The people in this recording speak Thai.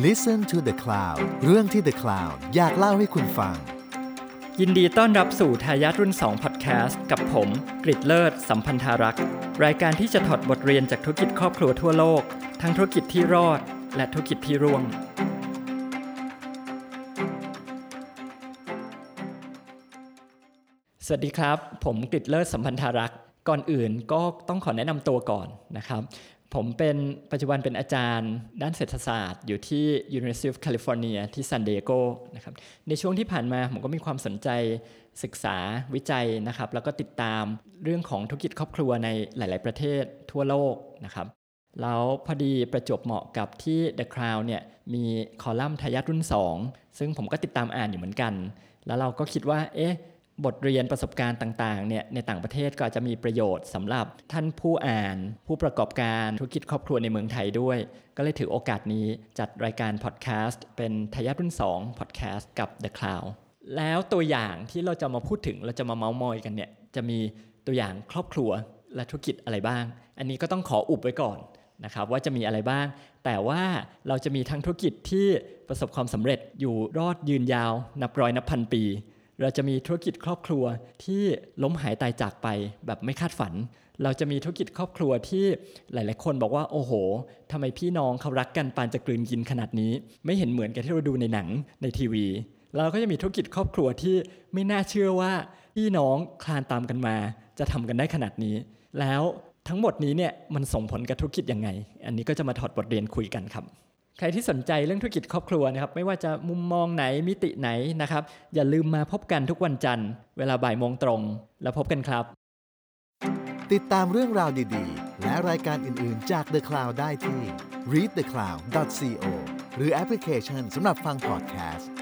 Listen to the Cloud เรื่องที่ The Cloud อยากเล่าให้คุณฟัง ยินดีต้อนรับสู่ทายาทรุ่น2 Podcast กับผมกริดเลิศ สัมพันธารักษ์ รายการที่จะถอดบทเรียนจากธุรกิจครอบครัวทั่วโลก ทั้งธุรกิจที่รอด และธุรกิจที่ร่วง สวัสดีครับ ผมกริดเลิศสัมพันธารักษ์ก่อนอื่นก็ต้องขอแนะนำตัวก่อนนะครับ ผมเป็นปัจจุบันเป็นอาจารย์ด้านเศรษฐศาสตร์ อยู่ที่ University of California ที่ซานดิเอโกนะครับในช่วงที่ผ่านมาผมก็มีความสนใจศึกษาวิจัยนะครับ แล้วก็ติดตามเรื่องของธุรกิจครอบครัวในหลาย ๆ ประเทศทั่วโลกนะครับ แล้วพอดีประจบเหมาะกับที่ The Crown เนี่ยมีคอลัมน์ทายาทรุ่น 2 ซึ่งผมก็ติดตามอ่านอยู่เหมือนกัน แล้วเราก็คิดว่าเอ๊ะ บทเรียนประสบการณ์ต่างๆเนี่ยในต่างประเทศก็อาจจะมีประโยชน์สำหรับท่านผู้อ่าน ผู้ประกอบการธุรกิจครอบครัวในเมืองไทยด้วย ก็เลยถือโอกาสนี้จัดรายการพอดแคสต์เป็นทายาทรุ่น2พอดแคสต์กับ The Cloud แล้วตัวอย่างที่เราจะมาพูดถึงเราจะมาเมาส์มอยกันเนี่ยจะมีตัวอย่างครอบครัวและธุรกิจอะไรบ้าง อันนี้ก็ต้องขออุบไว้ก่อนนะครับว่าจะมีอะไรบ้าง แต่ว่าเราจะมีทั้งธุรกิจที่ประสบความสำเร็จอยู่รอดยืนยาว นับร้อยนับพันปี เราจะมีธุรกิจครอบครัวที่ล้มหายตายจากไปแบบไม่คาดฝัน เราจะมีธุรกิจครอบครัวที่หลาย ๆ คนบอกว่าโอ้โหทำไมพี่น้องเขารักกันปานจะกลืนกินขนาดนี้ ไม่เห็นเหมือนกับที่เราดูในหนังในทีวี เราก็จะมีธุรกิจครอบครัวที่ไม่น่าเชื่อว่าพี่น้องคลานตามกันมา จะทำกันได้ขนาดนี้ แล้วทั้งหมดนี้เนี่ยมันส่งผลกับธุรกิจยังไง อันนี้ก็จะมาถอดบทเรียนคุยกันครับ ใครที่สนใจเรื่องธุรกิจครอบครัวนะครับ ไม่ว่าจะมุมมองไหนมิติไหนนะครับ อย่าลืมมาพบกันทุกวันจันทร์ เวลาบ่ายโมงตรง แล้วพบกันครับ ติดตามเรื่องราวดีๆ และรายการอื่นๆจาก The Cloud ได้ที่ readthecloud.co หรือแอปพลิเคชันสำหรับฟังพอดแคสต์